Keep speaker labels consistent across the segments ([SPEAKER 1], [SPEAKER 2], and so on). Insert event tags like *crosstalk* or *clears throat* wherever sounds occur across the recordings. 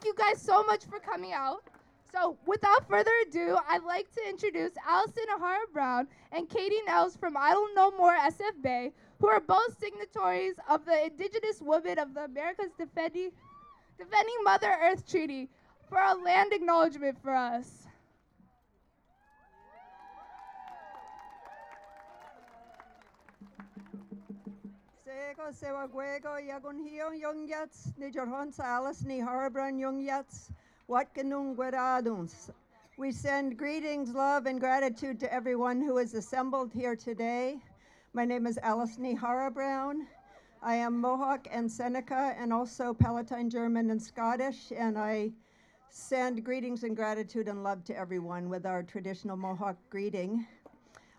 [SPEAKER 1] Thank you guys so much for coming out. So, without further ado, I'd like to introduce Allison Ehara Brown and Katie Nels from Idle No More SF Bay, who are both signatories of the Indigenous Women of the Americas Defending, Defending Mother Earth Treaty, for a land acknowledgement for us.
[SPEAKER 2] We send greetings, love, and gratitude to everyone who is assembled here today. My name is Alison Ehara Brown. I am Mohawk and Seneca and also Palatine German and Scottish, and I send greetings and gratitude and love to everyone with our traditional Mohawk greeting.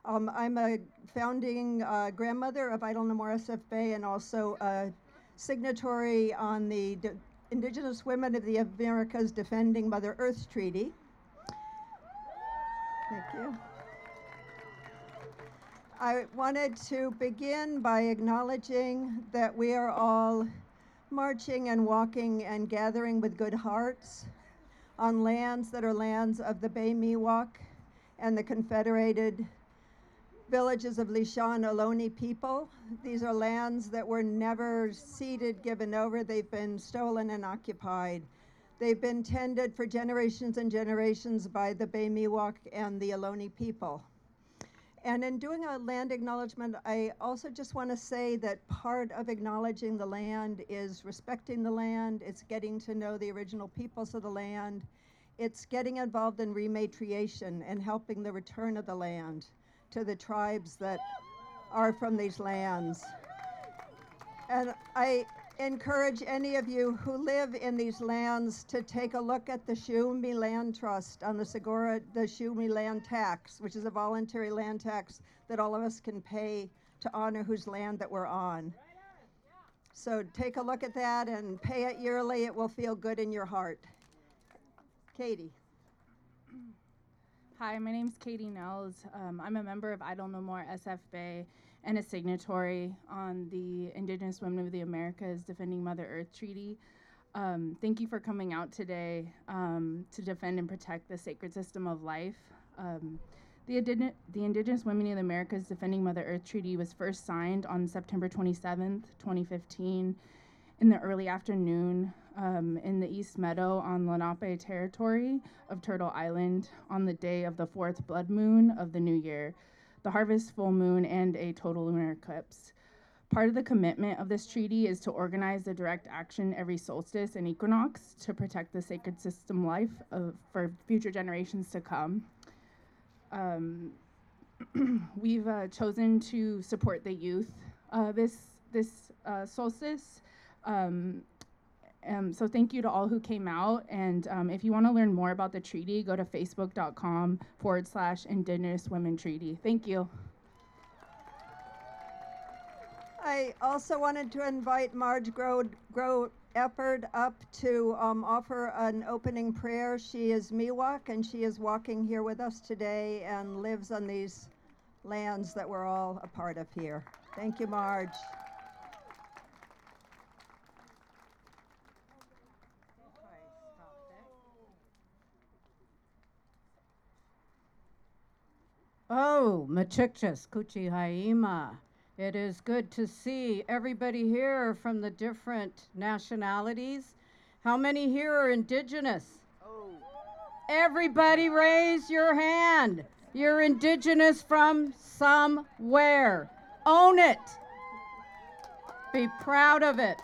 [SPEAKER 2] Um, I'm a founding uh, grandmother of Idle SF Bay and also a signatory on the D- Indigenous Women of the Americas Defending Mother Earth Treaty. Thank you. I wanted to begin by acknowledging that we are all marching and walking and gathering with good hearts on lands that are lands of the Bay Miwok and the Confederated villages of Lisjan Ohlone people. These are lands that were never ceded, given over. They've been stolen and occupied. They've been tended for generations and generations by the Bay Miwok and the Ohlone people. And in doing a land acknowledgement, I also just want to say that part of acknowledging the land is respecting the land, it's getting to know the original peoples of the land, it's getting involved in rematriation and helping the return of the land to the tribes that are from these lands. And I encourage any of you who live in these lands to take a look at the Shuumi Land Trust on the Segura, the Shuumi Land Tax, which is a voluntary land tax that all of us can pay to honor whose land that we're on. So take a look at that and pay it yearly. It will feel good in your heart. Katie.
[SPEAKER 3] Hi, my name is Katie Nels. Um, I'm a member of Idle No More SF Bay and a signatory on the Indigenous Women of the Americas Defending Mother Earth Treaty. Um, thank you for coming out today um, to defend and protect the sacred system of life. Um, the, the Indigenous Women of the Americas Defending Mother Earth Treaty was first signed on September 27th, 2015, in the early afternoon um, in the East Meadow on Lenape territory of Turtle Island on the day of the fourth blood moon of the new year, the harvest full moon, and a total lunar eclipse. Part of the commitment of this treaty is to organize a direct action every solstice and equinox to protect the sacred system life of, for future generations to come. Um, *clears throat* we've uh, chosen to support the youth uh, this this uh, solstice. Um, um, so thank you to all who came out. And um, if you want to learn more about the treaty, go to facebook.com forward slash Indigenous Women Treaty. Thank you.
[SPEAKER 2] I also wanted to invite Marge Grow, Grow up to um, offer an opening prayer. She is Miwok and she is walking here with us today and lives on these lands that we're all a part of here. Thank you, Marge.
[SPEAKER 4] Oh, Machikchas, Kuchi Haima. It is good to see everybody here from the different nationalities. How many here are indigenous? Oh. Everybody raise your hand. You're indigenous from somewhere. Own it. Be proud of it.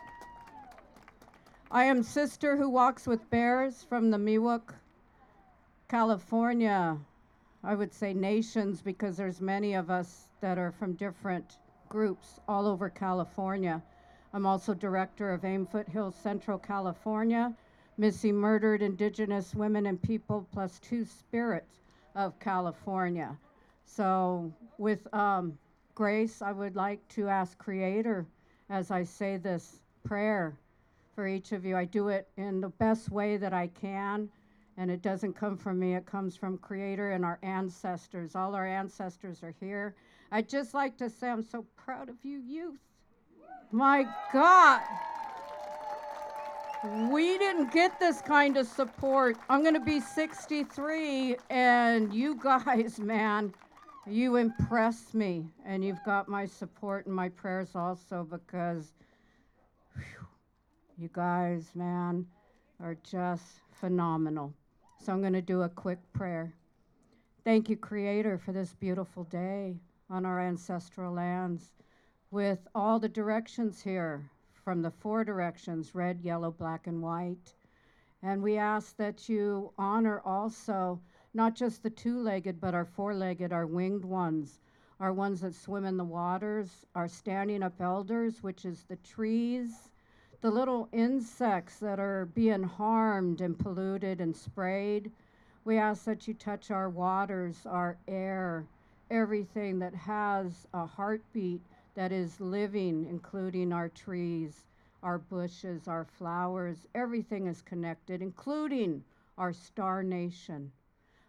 [SPEAKER 4] I am Sister Who Walks with Bears from the Miwok, California. I would say nations because there's many of us that are from different groups all over California. I'm also director of AIM Foothills Central California, Missing Murdered Indigenous Women and People plus Two Spirits of California. So, with um, grace, I would like to ask Creator as I say this prayer for each of you. I do it in the best way that I can and it doesn't come from me, it comes from Creator and our ancestors. All our ancestors are here. I'd just like to say I'm so proud of you, youth. My God. we didn't get this kind of support. I'm going to be 63, and you guys, *laughs* man, you impress me. And you've got my support and my prayers also because whew, you guys, man, are just phenomenal. So I'm going to do a quick prayer. Thank you, Creator, for this beautiful day on our ancestral lands with all the directions here from the four directions red, yellow, black, and white. And we ask that you honor also not just the two legged, but our four legged, our winged ones, our ones that swim in the waters, our standing up elders, which is the trees, the little insects that are being harmed and polluted and sprayed. We ask that you touch our waters, our air, everything that has a heartbeat that is living, including our trees, our bushes, our flowers. Everything is connected, including our star nation.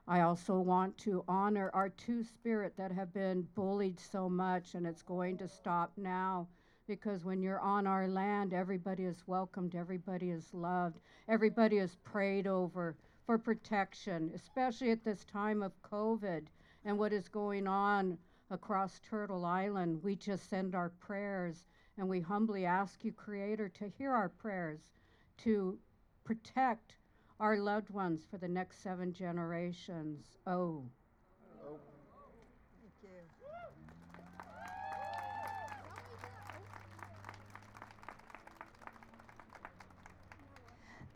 [SPEAKER 4] I also want to honor our two spirit that have been bullied so much, and it's going to stop now because when you're on our land, everybody is welcomed, everybody is loved, everybody is prayed over for protection, especially at this time of COVID and what is going on across Turtle Island. We just send our prayers and we humbly ask you, Creator, to hear our prayers, to protect our loved ones for the next seven generations. Oh.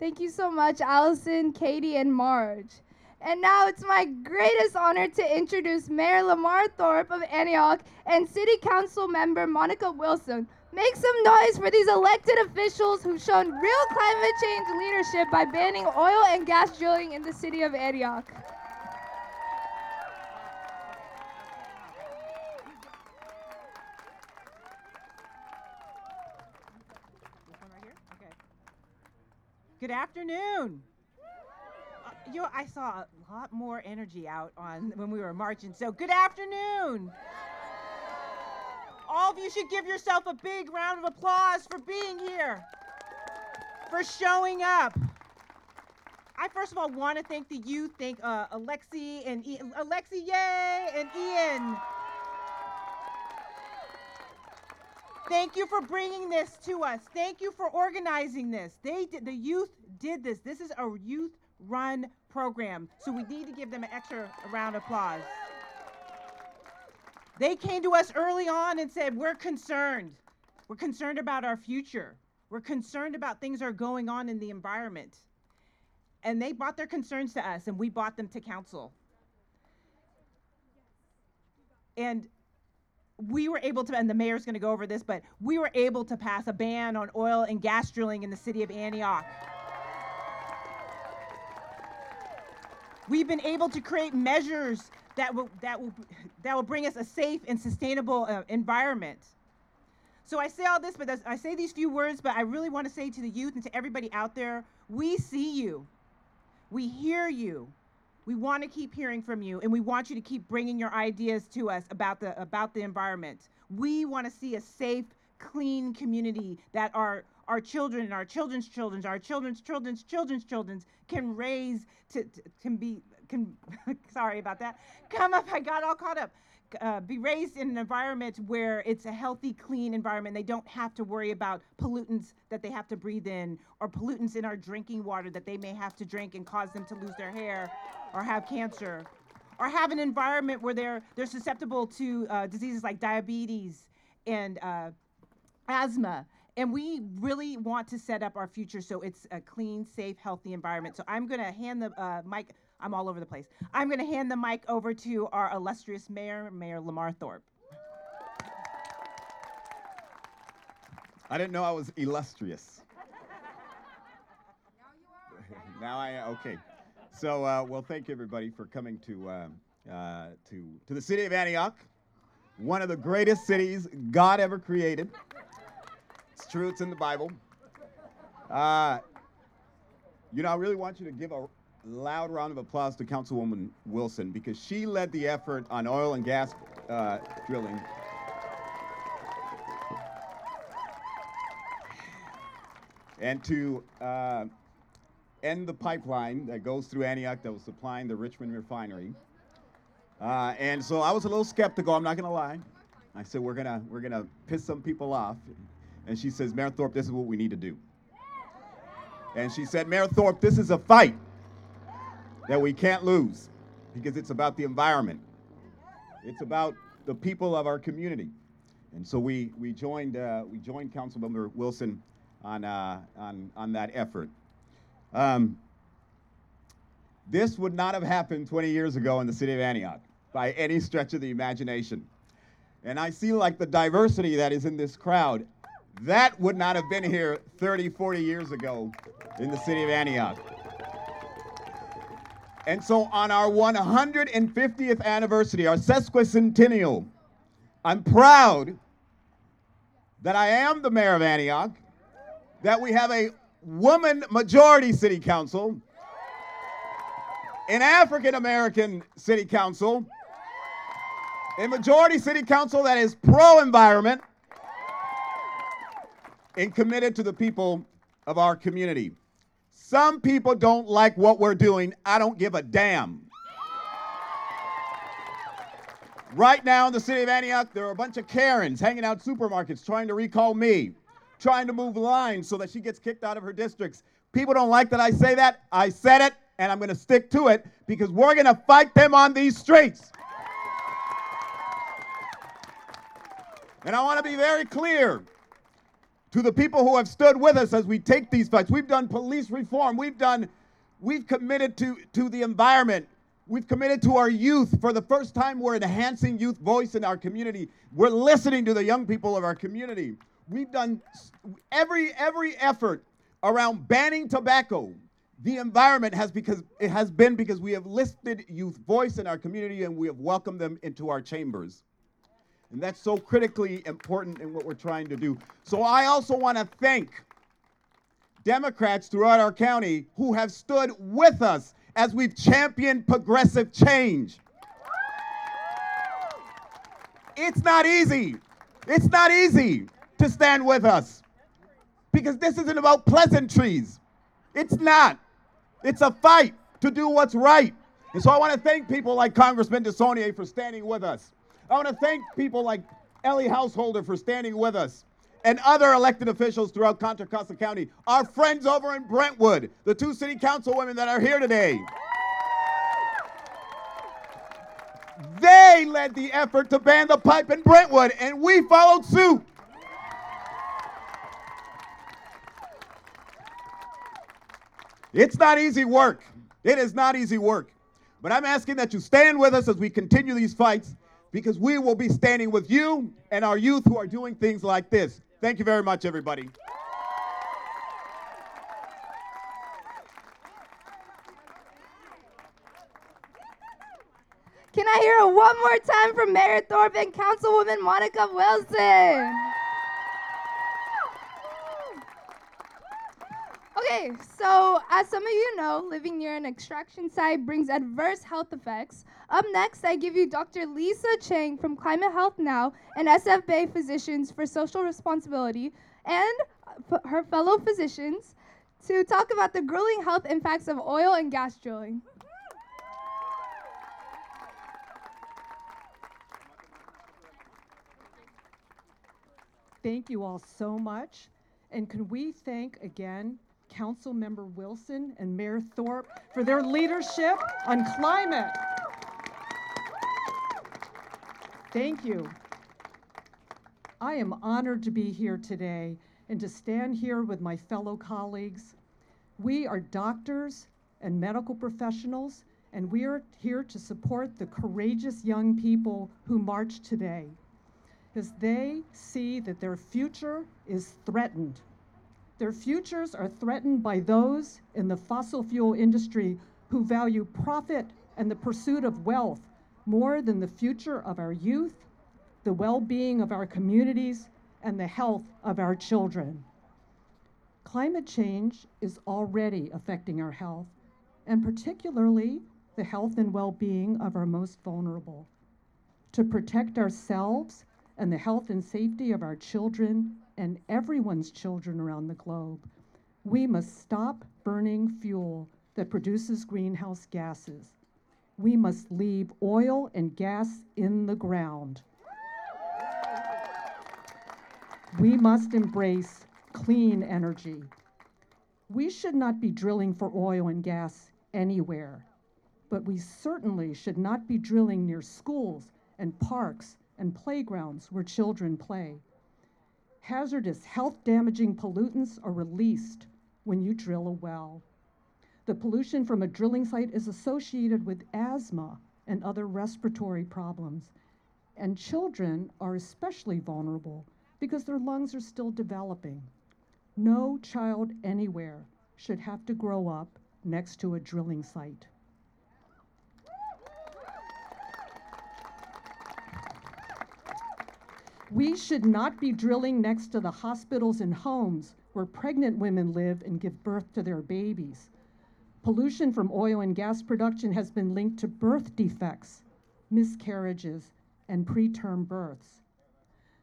[SPEAKER 2] Thank you
[SPEAKER 1] so much, Allison, Katie, and Marge. And now it's my greatest honor to introduce Mayor Lamar Thorpe of Antioch and City Council member Monica Wilson. Make some noise for these elected officials who've shown real climate change leadership by banning oil and gas drilling in the city of Antioch.
[SPEAKER 5] This one right here? Okay. Good afternoon. Uh, you know, I saw a lot more energy out on when we were marching. So, good afternoon. All of you should give yourself a big round of applause for being here, for showing up. I first of all want to thank the youth, thank uh, Alexi and Alexi, yay, and Ian. Thank you for bringing this to us. Thank you for organizing this. They did, the youth did this. This is a youth run program. So we need to give them an extra round of applause. They came to us early on and said, We're concerned. We're concerned about our future. We're concerned about things that are going on in the environment. And they brought their concerns to us, and we brought them to council. And we were able to, and the mayor's going to go over this, but we were able to pass a ban on oil and gas drilling in the city of Antioch. We've been able to create measures that will that will that will bring us a safe and sustainable uh, environment. So I say all this, but I say these few words, but I really want to say to the youth and to everybody out there, we see you, we hear you, we want to keep hearing from you, and we want you to keep bringing your ideas to us about the about the environment. We want to see a safe, clean community that our our children and our children's children, our children's children's children's children's can raise to, to can be can *laughs* sorry about that. Come up, I got all caught up. Uh, be raised in an environment where it's a healthy, clean environment. They don't have to worry about pollutants that they have to breathe in or pollutants in our drinking water that they may have to drink and cause them to lose their hair or have cancer or have an environment where they're they're susceptible to uh, diseases like diabetes and uh, asthma. And we really want to set up our future so it's a clean, safe, healthy environment. So I'm going to hand the uh, mic. I'm all over the place. I'm going to hand the mic over to our illustrious mayor, Mayor Lamar Thorpe.
[SPEAKER 6] I didn't know I was illustrious. now you are. now I am. Okay. So, uh, well, thank you everybody for coming to um, uh, to to the city of Antioch, one of the greatest cities God ever created. It's true. It's in the Bible. Uh, you know, I really want you to give a loud round of applause to Councilwoman Wilson because she led the effort on oil and gas uh, drilling. and to uh, end the pipeline that goes through Antioch that was supplying the Richmond refinery. Uh, and so I was a little skeptical. I'm not going to lie. I said we're gonna we're gonna piss some people off, and she says, Mayor Thorpe, this is what we need to do. And she said, Mayor Thorpe, this is a fight that we can't lose because it's about the environment. It's about the people of our community. And so we, we joined uh, we joined Councilmember Wilson on uh, on on that effort. Um, this would not have happened 20 years ago in the city of Antioch by any stretch of the imagination. And I see like the diversity that is in this crowd. That would not have been here 30, 40 years ago in the city of Antioch. And so on our 150th anniversary, our sesquicentennial, I'm proud that I am the mayor of Antioch, that we have a woman majority city council, an African American city council, a majority city council that is pro environment and committed to the people of our community. Some people don't like what we're doing. I don't give a damn. Right now in the city of Antioch, there are a bunch of Karens hanging out supermarkets trying to recall me, trying to move lines so that she gets kicked out of her districts. People don't like that I say that. I said it, and I'm going to stick to it because we're going to fight them on these streets. And I want to be very clear to the people who have stood with us as we take these fights. We've done police reform. We've done, we've committed to, to the environment. We've committed to our youth. For the first time, we're enhancing youth voice in our community. We're listening to the young people of our community. We've done every every effort around banning tobacco. The environment has because it has been because we have listed youth voice in our community and we have welcomed them into our chambers. And that's so critically important in what we're trying to do. So I also want to thank Democrats throughout our county who have stood with us as we've championed progressive change. It's not easy. It's not easy to stand with us because this isn't about pleasantries. It's not. It's a fight to do what's right. And so I want to thank people like Congressman DeSaulnier for standing with us. I want to thank people like Ellie Householder for standing with us and other elected officials throughout Contra Costa County. Our friends over in Brentwood, the two city council women that are here today. They led the effort to ban the pipe in Brentwood, and we followed suit. It's not easy work. It is not easy work. But I'm asking that you stand with us as we continue these fights because we will be standing with you and our youth who are doing things like this. Thank you very much, everybody.
[SPEAKER 1] Can I hear it one more time from Mayor Thorpe and Councilwoman Monica Wilson? Okay, so as some of you know, living near an extraction site brings adverse health effects. Up next, I give you Dr. Lisa Chang from Climate Health Now and SF Bay Physicians for Social Responsibility and her fellow physicians to talk about the grueling health impacts of oil and gas drilling.
[SPEAKER 7] Thank you all so much. And can we thank again Councilmember Wilson and Mayor Thorpe for their leadership on climate? Thank you. I am honored to be here today and to stand here with my fellow colleagues. We are doctors and medical professionals, and we are here to support the courageous young people who march today as they see that their future is threatened. Their futures are threatened by those in the fossil fuel industry who value profit and the pursuit of wealth more than the future of our youth, the well being of our communities, and the health of our children. Climate change is already affecting our health, and particularly the health and well being of our most vulnerable. To protect ourselves and the health and safety of our children and everyone's children around the globe, We must stop burning fuel that produces greenhouse gases. We must leave oil and gas in the ground. We must embrace clean energy. We should not be drilling for oil and gas anywhere, but we certainly should not be drilling near schools and parks and playgrounds where children play. Hazardous, health damaging pollutants are released when you drill a well. The pollution from a drilling site is associated with asthma and other respiratory problems, and children are especially vulnerable because their lungs are still developing. No child anywhere should have to grow up next to a drilling site. We should not be drilling next to the hospitals and homes where pregnant women live and give birth to their babies. Pollution from oil and gas production has been linked to birth defects, miscarriages, and preterm births.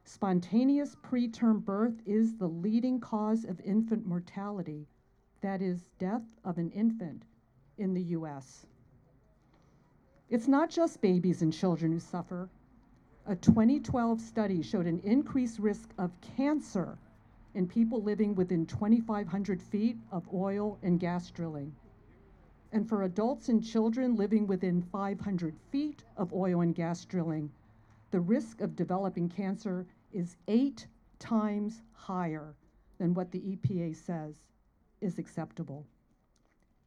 [SPEAKER 7] Spontaneous preterm birth is the leading cause of infant mortality, that is, death of an infant in the US. It's not just babies and children who suffer. A 2012 study showed an increased risk of cancer in people living within 2,500 feet of oil and gas drilling. And for adults and children living within 500 feet of oil and gas drilling, the risk of developing cancer is eight times higher than what the EPA says is acceptable.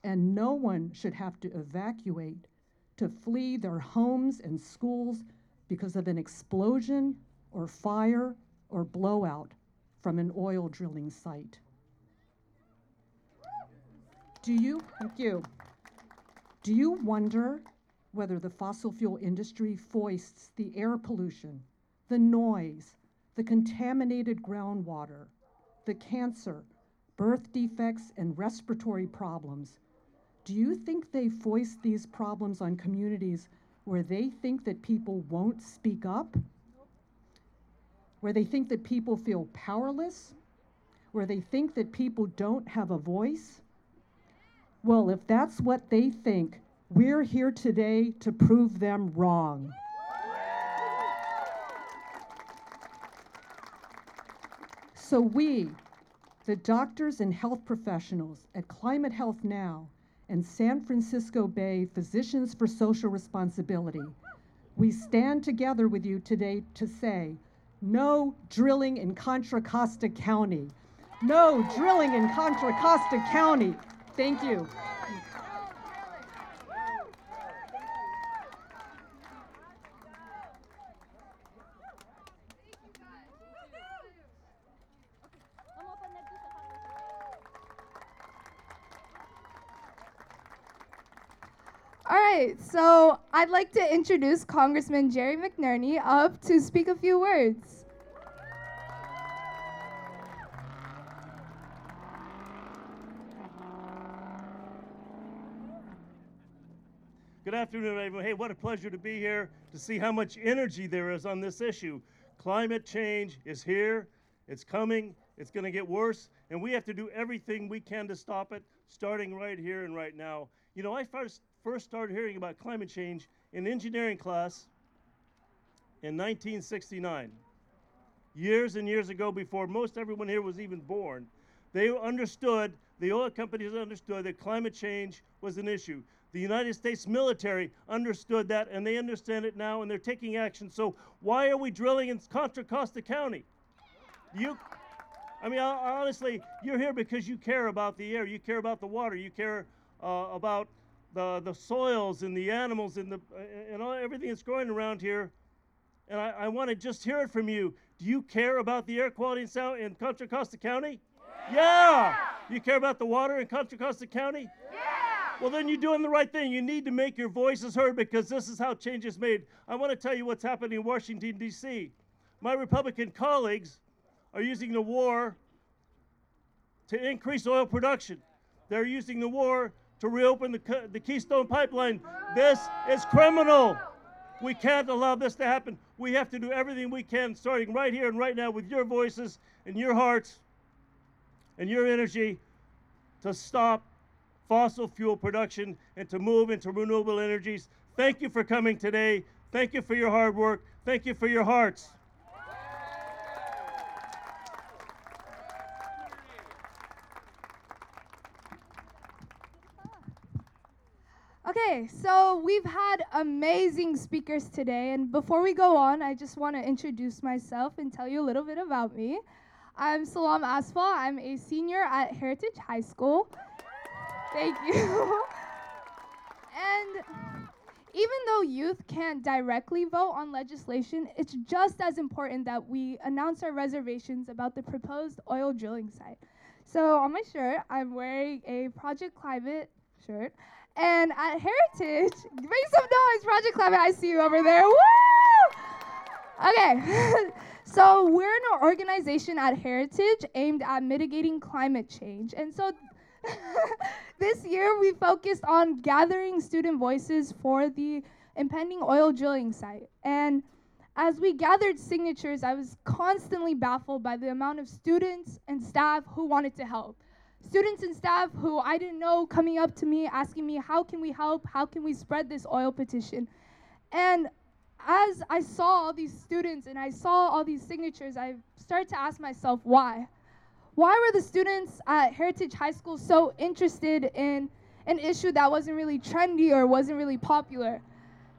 [SPEAKER 7] And no one should have to evacuate to flee their homes and schools because of an explosion or fire or blowout from an oil drilling site. Do you, thank you, do you wonder whether the fossil fuel industry foists the air pollution, the noise, the contaminated groundwater, the cancer, birth defects, and respiratory problems? Do you think they foist these problems on communities where they think that people won't speak up? Where they think that people feel powerless? Where they think that people don't have a voice? Well, if that's what they think, we're here today to prove them wrong. So, we, the doctors and health professionals at Climate Health Now and San Francisco Bay Physicians for Social Responsibility, we stand together with you today to say no drilling in Contra Costa County. No drilling in Contra Costa County. Thank you.
[SPEAKER 1] All right, so I'd like to introduce Congressman Jerry McNerney up to speak a few words.
[SPEAKER 8] Good afternoon, everyone. Hey, what a pleasure to be here to see how much energy there is on this issue. Climate change is here, it's coming, it's going to get worse, and we have to do everything we can to stop it, starting right here and right now. You know, I first, first started hearing about climate change in engineering class in 1969. Years and years ago, before most everyone here was even born, they understood, the oil companies understood that climate change was an issue. The United States military understood that, and they understand it now, and they're taking action. So why are we drilling in Contra Costa County? You, I mean, honestly, you're here because you care about the air, you care about the water, you care uh, about the the soils and the animals and the and all, everything that's growing around here. And I, I want to just hear it from you. Do you care about the air quality in, South, in Contra Costa County? Yeah. You care about the water in Contra Costa County? Yeah. Well, then you're doing the right thing. You need to make your voices heard because this is how change is made. I want to tell you what's happening in Washington, D.C. My Republican colleagues are using the war to increase oil production. They're using the war to reopen the, the Keystone Pipeline. This is criminal. We can't allow this to happen. We have to do everything we can, starting right here and right now with your voices and your hearts and your energy to stop fossil fuel production and to move into renewable energies. Thank you for coming today. Thank you for your hard work. Thank you for your hearts.
[SPEAKER 1] Okay, so we've had amazing speakers today, and before we go on, I just want to introduce myself and tell you a little bit about me. I'm Salam Asfa. I'm a senior at Heritage High School. Thank you. *laughs* and even though youth can't directly vote on legislation, it's just as important that we announce our reservations about the proposed oil drilling site. So on my shirt, I'm wearing a Project Climate shirt. And at Heritage, make some noise, Project Climate. I see you over there. Woo! Okay, *laughs* so we're an organization at Heritage aimed at mitigating climate change. And so *laughs* this year we focused on gathering student voices for the impending oil drilling site. And as we gathered signatures, I was constantly baffled by the amount of students and staff who wanted to help students and staff who I didn't know coming up to me asking me, how can we help? How can we spread this oil petition? And as I saw all these students and I saw all these signatures, I started to ask myself, why? Why were the students at Heritage High School so interested in an issue that wasn't really trendy or wasn't really popular?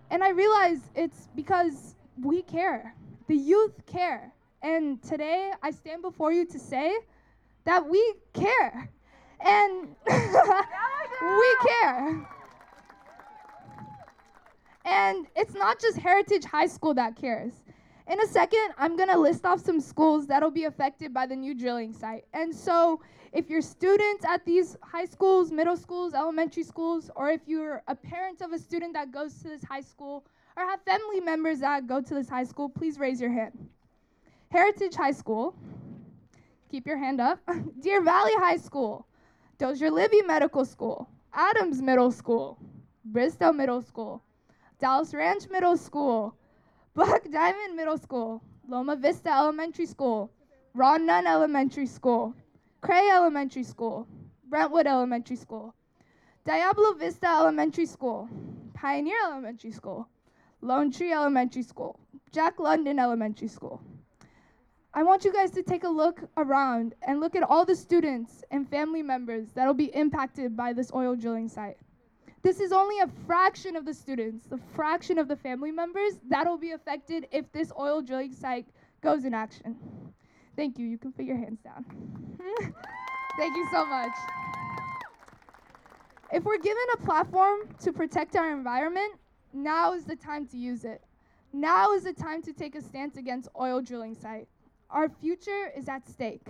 [SPEAKER 1] And I realized it's because we care. The youth care. And today I stand before you to say that we care. And *laughs* we care. And it's not just Heritage High School that cares. In a second, I'm to list off some schools that'll be affected by the new drilling site. And so, if you're students at these high schools, middle schools, elementary schools, or if you're a parent of a student that goes to this high school, or have family members that go to this high school, please raise your hand. Heritage High School, keep your hand up. *laughs* Deer Valley High School, Dozier Libby Medical School, Adams Middle School, Bristow Middle School, Dallas Ranch Middle School, Black Diamond Middle School, Loma Vista Elementary School, Ron Nunn Elementary School, Krey Elementary School, Brentwood Elementary School, Diablo Vista Elementary School, Pioneer Elementary School, Lone Tree Elementary School, Jack London Elementary School. I want you guys to take a look around and look at all the students and family members that'll be impacted by this oil drilling site. This is only a fraction of the students, the fraction of the family members that'll be affected if this oil drilling site goes in action. Thank you. You can put your hands down. *laughs* Thank you so much. If we're given a platform to protect our environment, now is the time to use it. Now is the time to take a stance against oil drilling site. Our future is at stake.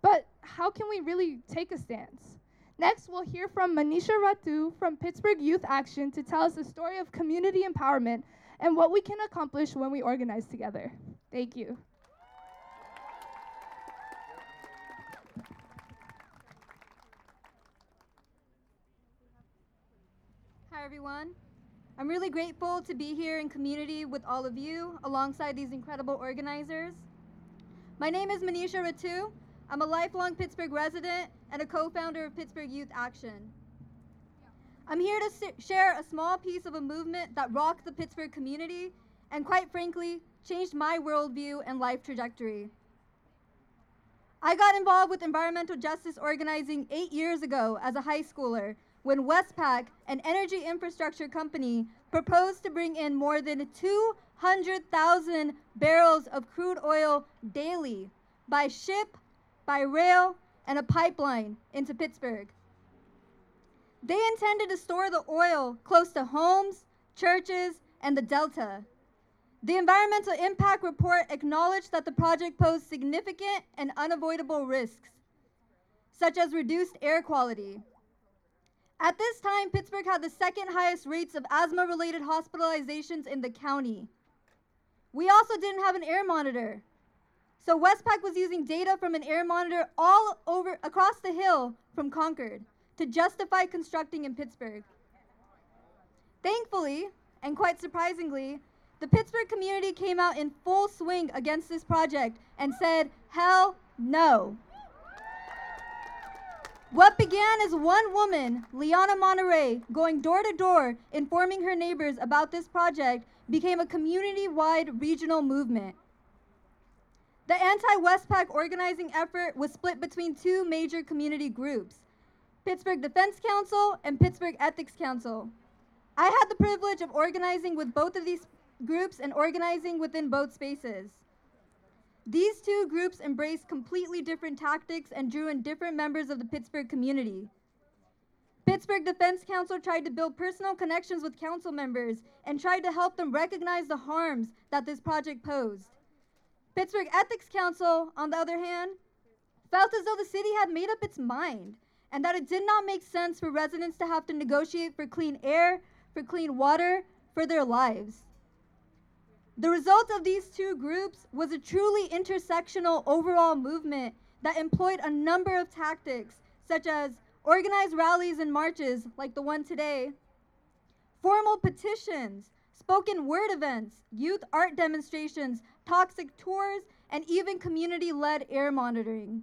[SPEAKER 1] But how can we really take a stance? Next, we'll hear from Manisha Ratu from Pittsburg Youth Action to tell us the story of community empowerment and what we can accomplish when we organize together. Thank you.
[SPEAKER 9] Hi, everyone. I'm really grateful to be here in community with all of you alongside these incredible organizers. My name is Manisha Ratu. I'm a lifelong Pittsburg resident and a co founder of Pittsburg Youth Action. I'm here to share a small piece of a movement that rocked the Pittsburg community and, quite frankly, changed my worldview and life trajectory. I got involved with environmental justice organizing eight years ago as a high schooler when WesPac, an energy infrastructure company, proposed to bring in more than 200,000 barrels of crude oil daily by ship, by rail, and a pipeline into Pittsburg. They intended to store the oil close to homes, churches, and the Delta. The environmental impact report acknowledged that the project posed significant and unavoidable risks, such as reduced air quality. At this time, Pittsburg had the second highest rates of asthma related hospitalizations in the county. We also didn't have an air monitor. So WesPac was using data from an air monitor all over across the hill from Concord to justify constructing in Pittsburg. Thankfully, and quite surprisingly, the Pittsburg community came out in full swing against this project and said, hell no. What began as one woman, Liana Monterey, going door to door informing her neighbors about this project became a community wide regional movement. The anti WesPac organizing effort was split between two major community groups Pittsburg Defense Council and Pittsburg Ethics Council. I had the privilege of organizing with both of these groups and organizing within both spaces. These two groups embraced completely different tactics and drew in different members of the Pittsburg community. Pittsburg Defense Council tried to build personal connections with council members and tried to help them recognize the harms that this project posed. Pittsburg Ethics Council, on the other hand, felt as though the city had made up its mind and that it did not make sense for residents to have to negotiate for clean air, for clean water, for their lives. The result of these two groups was a truly intersectional overall movement that employed a number of tactics, such as organized rallies and marches like the one today, formal petitions, spoken word events, youth art demonstrations, toxic tours, and even community led air monitoring.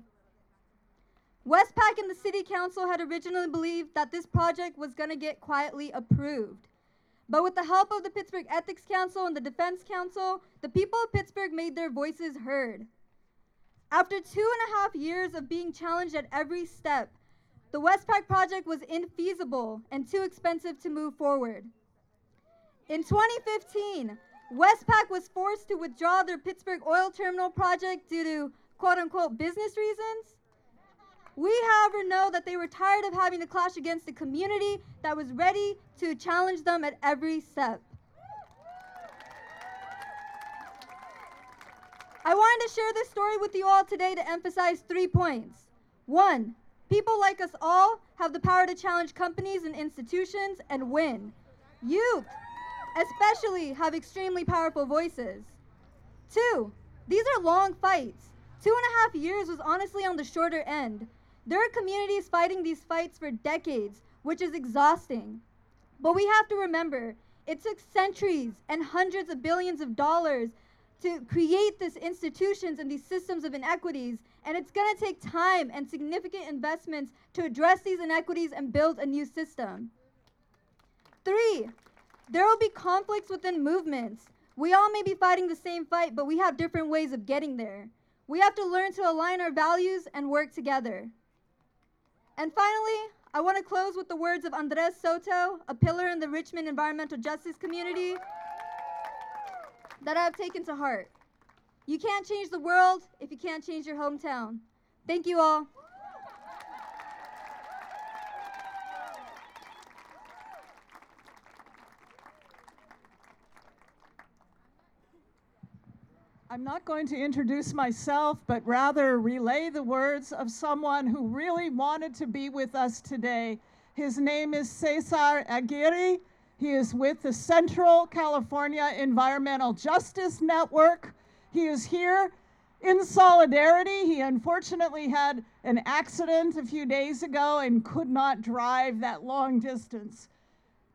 [SPEAKER 9] WesPac and the City Council had originally believed that this project was going to get quietly approved. But with the help of the Pittsburg Ethics Council and the Defense Council, the people of Pittsburg made their voices heard. After two and a half years of being challenged at every step, the WesPac project was infeasible and too expensive to move forward. In 2015, WesPac was forced to withdraw their Pittsburg oil terminal project due to quote unquote business reasons. We, however, know that they were tired of having to clash against a community that was ready to challenge them at every step. I wanted to share this story with you all today to emphasize three points. One, people like us all have the power to challenge companies and institutions and win. Youth, especially, have extremely powerful voices. Two, these are long fights. Two and a half years was honestly on the shorter end. There are communities fighting these fights for decades, which is exhausting. But we have to remember, it took centuries and hundreds of billions of dollars to create these institutions and these systems of inequities, and it's going to take time and significant investments to address these inequities and build a new system. Three, there will be conflicts within movements. We all may be fighting the same fight, but we have different ways of getting there. We have to learn to align our values and work together. And finally, I want to close with the words of Andres Soto, a pillar in the Richmond environmental justice community that I've taken to heart. You can't change the world if you can't change your hometown. Thank you all.
[SPEAKER 10] I'm not going to introduce myself, but rather relay the words of someone who really wanted to be with us today. His name is Cesar Aguirre. He is with the Central California Environmental Justice Network. He is here in solidarity. He unfortunately had an accident a few days ago and could not drive that long distance.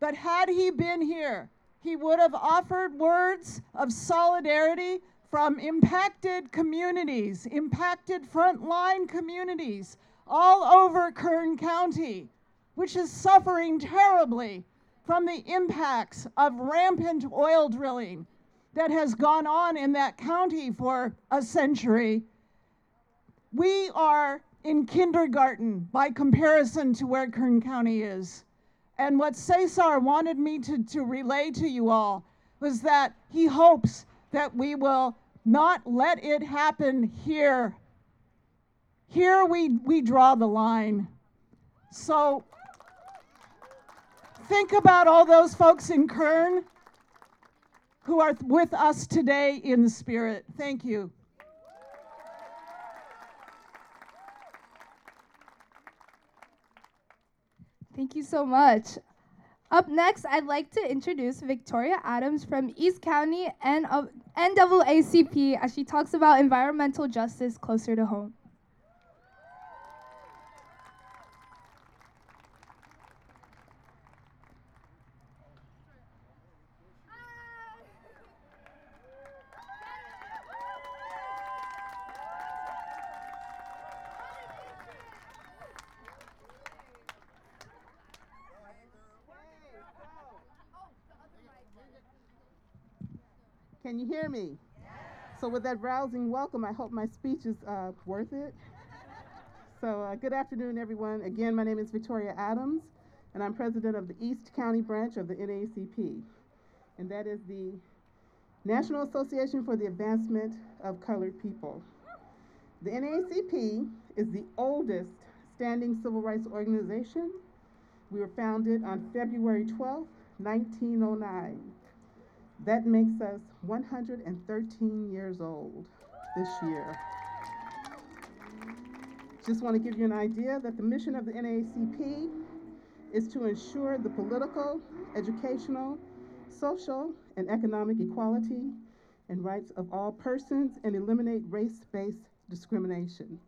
[SPEAKER 10] But had he been here, he would have offered words of solidarity from impacted communities, impacted frontline communities all over Kern County, which is suffering terribly from the impacts of rampant oil drilling that has gone on in that county for a century. We are in kindergarten by comparison to where Kern County is. And what Cesar wanted me to, to relay to you all was that he hopes that we will not let it happen here. Here we, we draw the line. So think about all those folks in Kern who are with us today in spirit. Thank you.
[SPEAKER 1] Thank you so much. Up next, I'd like to introduce Victoria Adams from East County and NAACP as she talks about environmental justice closer to home.
[SPEAKER 11] Can you hear me? So with that rousing welcome, I hope my speech is uh, worth it. *laughs* So uh, good afternoon, everyone. Again, my name is Victoria Adams, and I'm president of the East County branch of the NAACP, and that is the National Association for the Advancement of Colored People. The NAACP is the oldest standing civil rights organization. We were founded on February 12, 1909. That makes us 113 years old this year. Just want to give you an idea that the mission of the NAACP is to ensure the political, educational, social, and economic equality and rights of all persons and eliminate race-based discrimination.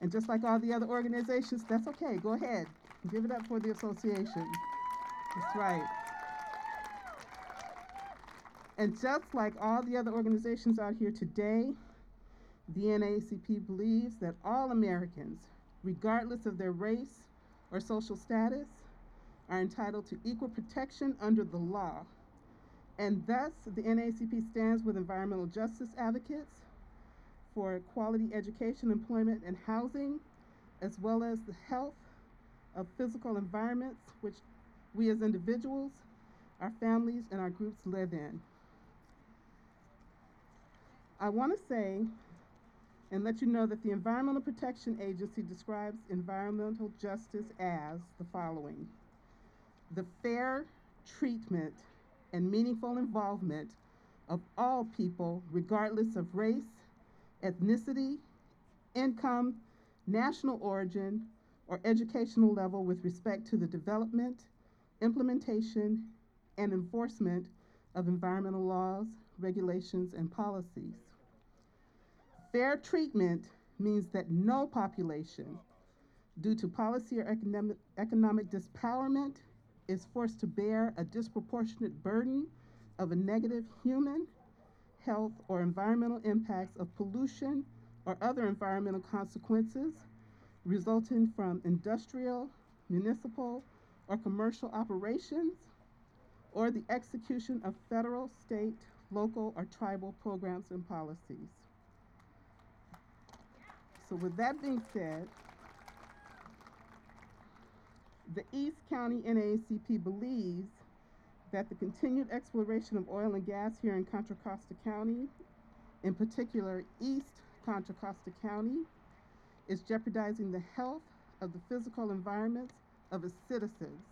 [SPEAKER 11] And just like all the other organizations, that's okay, go ahead. Give it up for the association. That's right. And just like all the other organizations out here today, the NAACP believes that all Americans, regardless of their race or social status, are entitled to equal protection under the law. And thus, the NAACP stands with environmental justice advocates for quality education, employment, and housing, as well as the health of physical environments which we as individuals, our families, and our groups live in. I want to say and let you know that the Environmental Protection Agency describes environmental justice as the following the fair treatment and meaningful involvement of all people, regardless of race, ethnicity, income, national origin, or educational level with respect to the development, implementation, and enforcement of environmental laws, regulations, and policies. Fair treatment means that no population, due to policy or economic, economic dispowerment, is forced to bear a disproportionate burden of a negative human, health, or environmental impacts of pollution or other environmental consequences resulting from industrial, municipal, or commercial operations, or the execution of federal, state, local, or tribal programs and policies. So with that being said, the East County NAACP believes that the continued exploration of oil and gas here in Contra Costa County, in particular East Contra Costa County, is jeopardizing the health of the physical environments of its citizens,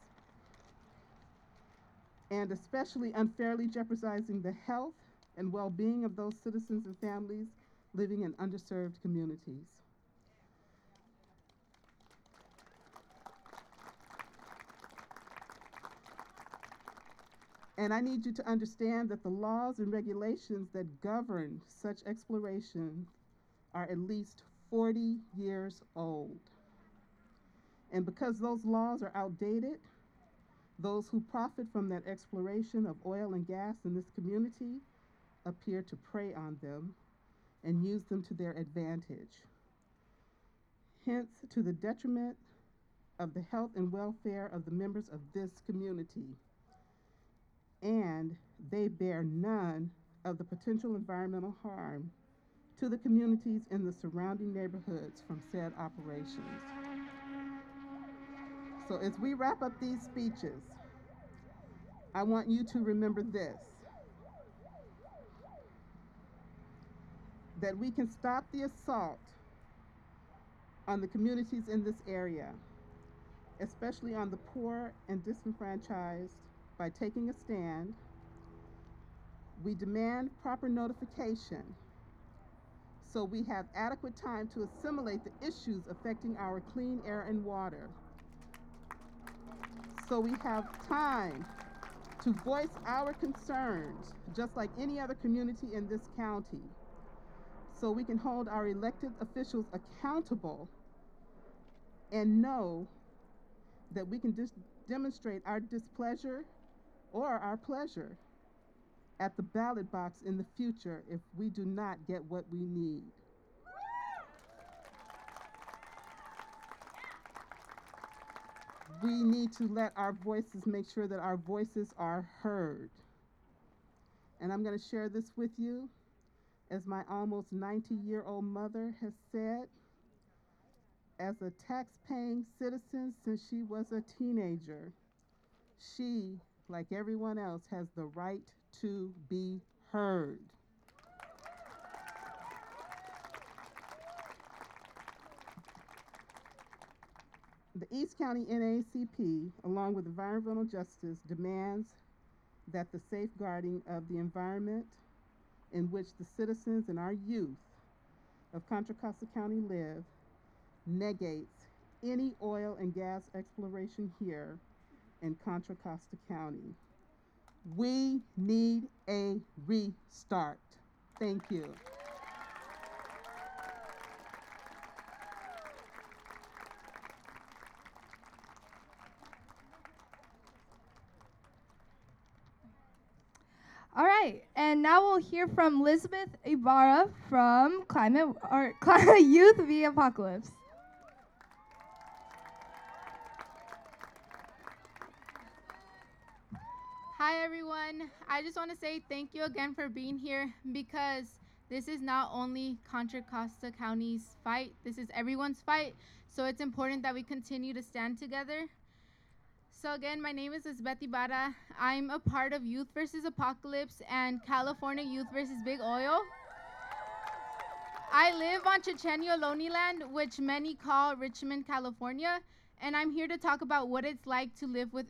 [SPEAKER 11] and especially unfairly jeopardizing the health and well-being of those citizens and families living in underserved communities. And I need you to understand that the laws and regulations that govern such exploration are at least 40 years old. And because those laws are outdated, those who profit from that exploration of oil and gas in this community appear to prey on them and use them to their advantage. Hence, to the detriment of the health and welfare of the members of this community. And they bear none of the potential environmental harm to the communities in the surrounding neighborhoods from said operations. So as we wrap up these speeches, I want you to remember this. That we can stop the assault on the communities in this area, especially on the poor and disenfranchised, by taking a stand. We demand proper notification so we have adequate time to assimilate the issues affecting our clean air and water. So we have time to voice our concerns, just like any other community in this county. So we can hold our elected officials accountable and know that we can demonstrate our displeasure or our pleasure at the ballot box in the future if we do not get what we need. We need to let our voices make sure that our voices are heard. And I'm going to share this with you. As my almost 90 year old mother has said, as a tax paying citizen since she was a teenager, she, like everyone else, has the right to be heard. The East County NAACP, along with environmental justice, demands that the safeguarding of the environment in which the citizens and our youth of Contra Costa County live negates any oil and gas exploration here in Contra Costa County. We need a restart. Thank you.
[SPEAKER 1] All right, and now we'll hear from Elizabeth Ibarra from Climate or *laughs* Youth v Apocalypse.
[SPEAKER 12] Hi, everyone. I just want to say thank you again for being here because this is not only Contra Costa County's fight, this is everyone's fight. So it's important that we continue to stand together. So, again, my name is Lisbeth Ibarra. I'm a part of Youth versus Apocalypse and California Youth versus Big Oil. I live on Chochenyo Ohlone Land, which many call Richmond, California, and I'm here to talk about what it's like to live with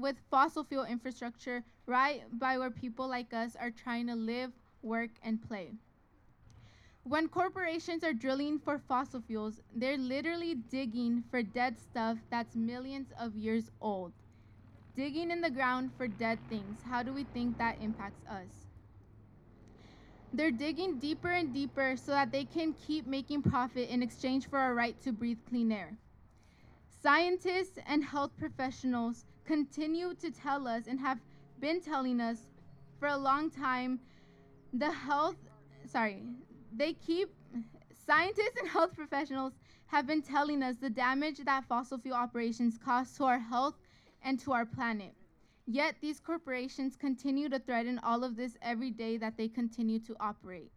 [SPEAKER 12] with fossil fuel infrastructure right by where people like us are trying to live, work, and play. When corporations are drilling for fossil fuels, they're literally digging for dead stuff that's millions of years old. Digging in the ground for dead things. How do we think that impacts us? They're digging deeper and deeper so that they can keep making profit in exchange for our right to breathe clean air. Scientists and health professionals continue to tell us and have been telling us for a long time the health, sorry, they keep, scientists and health professionals have been telling us the damage that fossil fuel operations cause to our health and to our planet. Yet these corporations continue to threaten all of this every day that they continue to operate.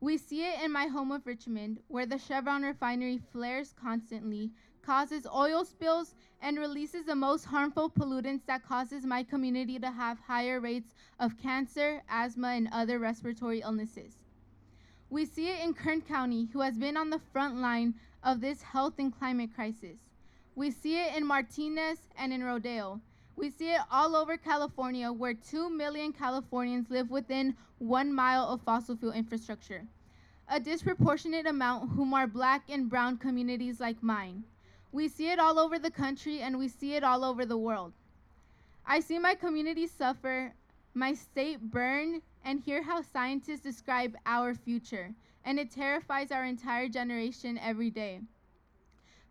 [SPEAKER 12] We see it in my home of Richmond, where the Chevron refinery flares constantly, causes oil spills, and releases the most harmful pollutants that causes my community to have higher rates of cancer, asthma, and other respiratory illnesses. We see it in Kern County, who has been on the front line of this health and climate crisis. We see it in Martinez and in Rodeo. We see it all over California, where 2 million Californians live within one mile of fossil fuel infrastructure. A disproportionate amount whom are black and brown communities like mine. We see it all over the country and we see it all over the world. I see my community suffer, my state burn, and hear how scientists describe our future, and it terrifies our entire generation every day.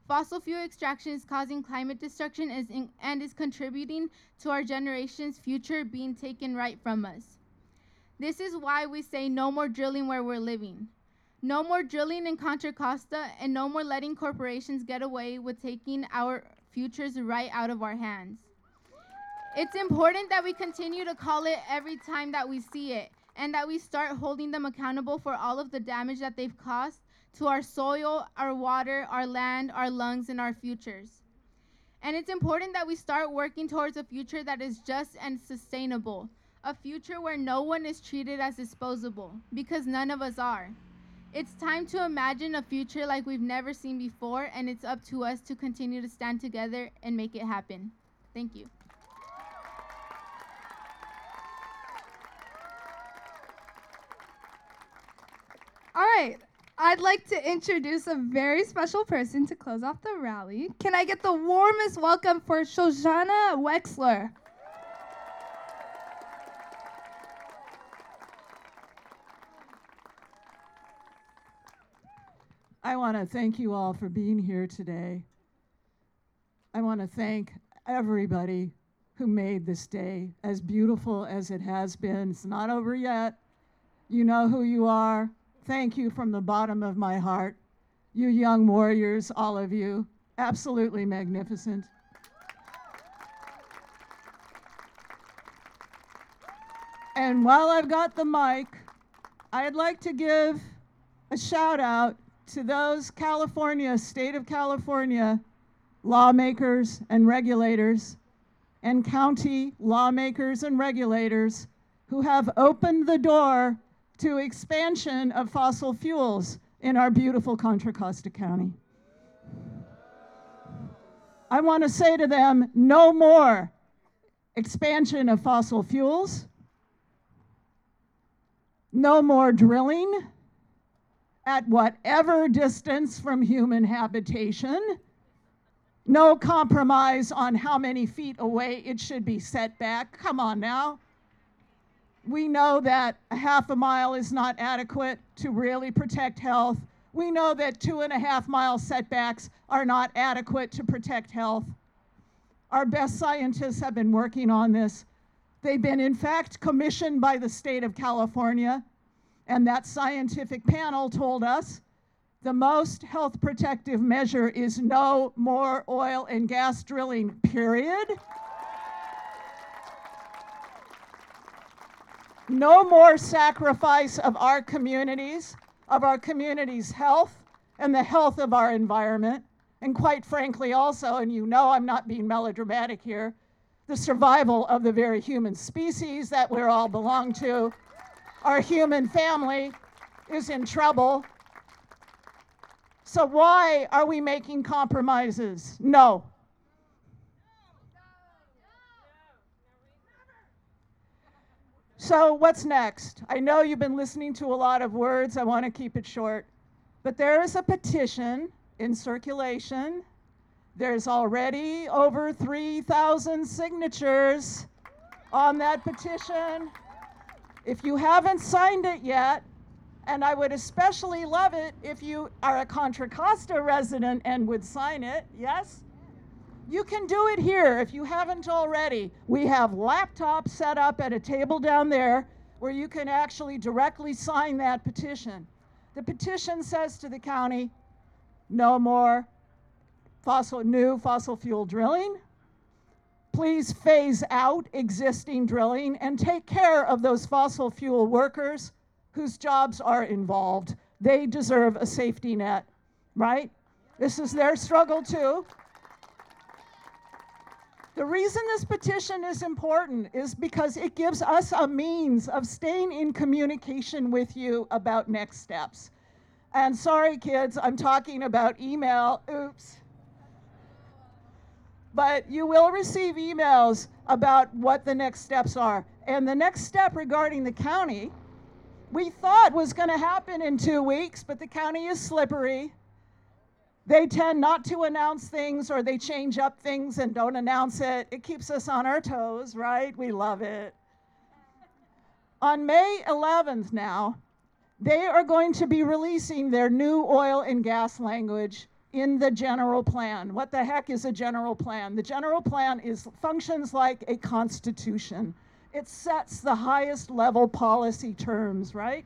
[SPEAKER 12] Fossil fuel extraction is causing climate destruction in, and is contributing to our generation's future being taken right from us. This is why we say no more drilling where we're living. No more drilling in Contra Costa and no more letting corporations get away with taking our futures right out of our hands. It's important that we continue to call it every time that we see it and that we start holding them accountable for all of the damage that they've caused to our soil, our water, our land, our lungs, and our futures. And it's important that we start working towards a future that is just and sustainable, a future where no one is treated as disposable, because none of us are. It's time to imagine a future like we've never seen before, and it's up to us to continue to stand together and make it happen. Thank you.
[SPEAKER 1] All right, I'd like to introduce a very special person to close off the rally. Can I get the warmest welcome for Shoshana Wechsler?
[SPEAKER 10] I want to thank you all for being here today. I want to thank everybody who made this day as beautiful as it has been. It's not over yet. You know who you are. Thank you from the bottom of my heart. You young warriors, all of you, absolutely magnificent. And while I've got the mic, I'd like to give a shout out to those California, state of California lawmakers and regulators and county lawmakers and regulators who have opened the door to expansion of fossil fuels in our beautiful Contra Costa County. I want to say to them no more expansion of fossil fuels, no more drilling at whatever distance from human habitation, no compromise on how many feet away it should be set back. Come on now. We know that a half a mile is not adequate to really protect health. We know that two and a half mile setbacks are not adequate to protect health. Our best scientists have been working on this. They've been, in fact, commissioned by the state of California, and that scientific panel told us the most health protective measure is no more oil and gas drilling, period. no more sacrifice of our communities, of our communities' health and the health of our environment. And quite frankly, also, and you know I'm not being melodramatic here, the survival of the very human species that we all belong to. Our human family is in trouble. So, why are we making compromises? No. So, what's next? I know you've been listening to a lot of words. I want to keep it short. But there is a petition in circulation. There's already over 3,000 signatures on that petition. If you haven't signed it yet, and I would especially love it if you are a Contra Costa resident and would sign it, yes? You can do it here if you haven't already. We have laptops set up at a table down there where you can actually directly sign that petition. The petition says to the county, no more fossil new fossil fuel drilling. Please phase out existing drilling and take care of those fossil fuel workers whose jobs are involved. They deserve a safety net, right? This is their struggle too. The reason this petition is important is because it gives us a means of staying in communication with you about next steps. And sorry, kids, I'm talking about email. Oops. But you will receive emails about what the next steps are. And the next step regarding the county, we thought was going to happen in two weeks, but the county is slippery. They tend not to announce things or they change up things and don't announce it. It keeps us on our toes, right? We love it. On May 11th now, they are going to be releasing their new oil and gas language in the general plan. What the heck is a general plan? The general plan is functions like a constitution. It sets the highest level policy terms, right?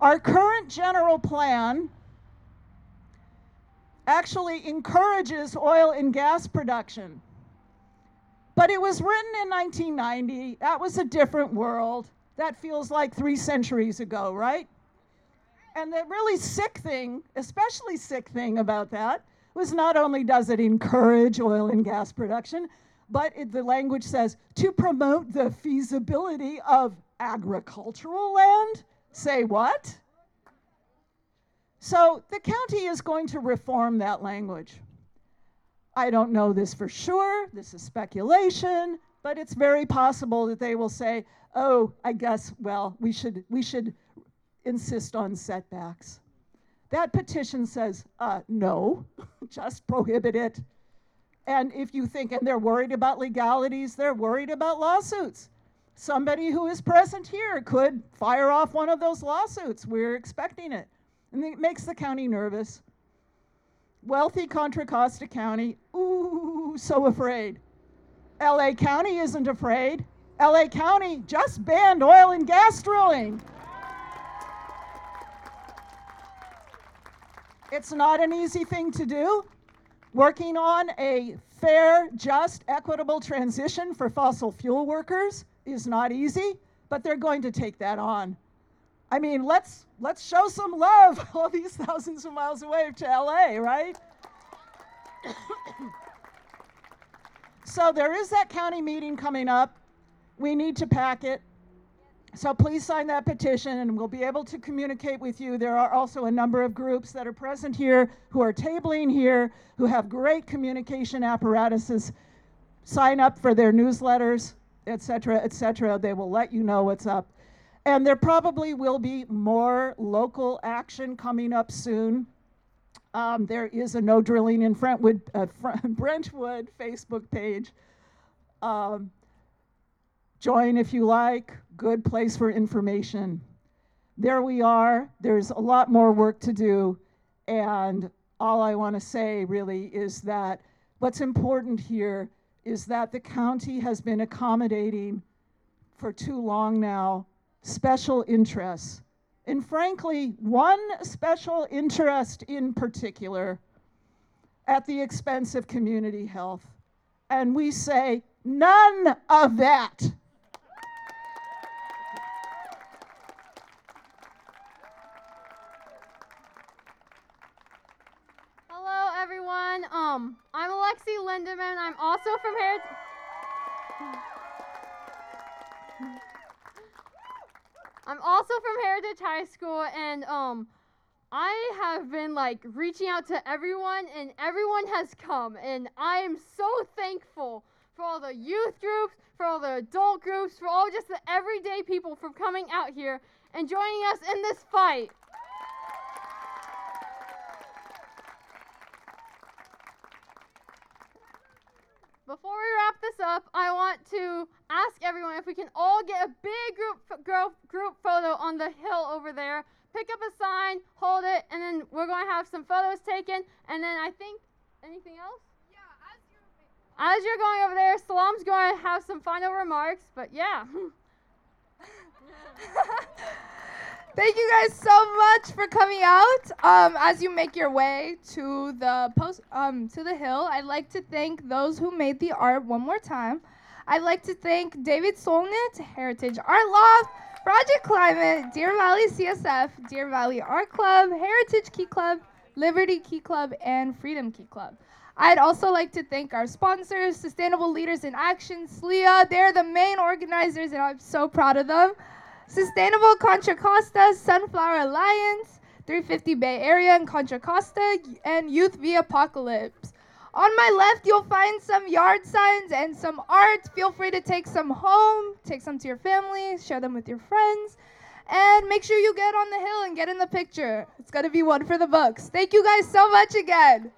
[SPEAKER 10] Our current general plan actually encourages oil and gas production. But it was written in 1990. That was a different world. That feels like three centuries ago, right? And the really sick thing, especially sick thing about that, was not only does it encourage oil and gas production, but it, the language says to promote the feasibility of agricultural land. Say what? So the county is going to reform that language. I don't know this for sure, this is speculation, but it's very possible that they will say, "Oh, I guess well, we should we should insist on setbacks." That petition says, uh, no, *laughs* just prohibit it. And if you think, and they're worried about legalities, they're worried about lawsuits. Somebody who is present here could fire off one of those lawsuits. We're expecting it and it makes the county nervous. Wealthy Contra Costa County, ooh, so afraid. LA County isn't afraid. LA County just banned oil and gas drilling. It's not an easy thing to do. Working on a fair, just, equitable transition for fossil fuel workers is not easy. but they're going to take that on. I mean, let's let's show some love *laughs* all these thousands of miles away to LA, right? *coughs* so there is that county meeting coming up. We need to pack it. So please sign that petition and we'll be able to communicate with you. There are also a number of groups that are present here who are tabling here, who have great communication apparatuses. Sign up for their newsletters, et cetera, et cetera. They will let you know what's up. And there probably will be more local action coming up soon. Um, there is a no drilling in Brentwood, uh, *laughs* Brentwood Facebook page. Um, join if you like, good place for information. There we are. There's a lot more work to do. And all I want to say really is that what's important here is that the county has been accommodating for too long now special interests. And frankly, one special interest in particular at the expense of community health. And we say, none of that.
[SPEAKER 13] Um, I'm Alexi Lindemann. I'm also from Heritage. I'm also from Heritage High School, and um, I have been like reaching out to everyone, and everyone has come, and I am so thankful for all the youth groups, for all the adult groups, for all just the everyday people for coming out here and joining us in this fight. Before we wrap this up, I want to ask everyone if we can all get a big group group, group photo on the hill over there. Pick up a sign, hold it, and then we're going to have some photos taken. And then I think anything else? Yeah, as you're going over there, Salam's going to have some final remarks. But yeah. *laughs* *laughs*
[SPEAKER 1] Thank you guys so much for coming out. Um, as you make your way to the post, um, to the hill, I'd like to thank those who made the art one more time. I'd like to thank David Solnit, Heritage Art Loft, Project Climate, Deer Valley CSF, Deer Valley Art Club, Heritage Key Club, Liberty Key Club, and Freedom Key Club. I'd also like to thank our sponsors, Sustainable Leaders in Action, SLEA. They're the main organizers, and I'm so proud of them. Sustainable Contra Costa, Sunflower Alliance, 350 Bay Area and Contra Costa, and Youth via Apocalypse. On my left, you'll find some yard signs and some art. Feel free to take some home, take some to your family, share them with your friends, and make sure you get on the hill and get in the picture. It's going to be one for the books. Thank you guys so much again.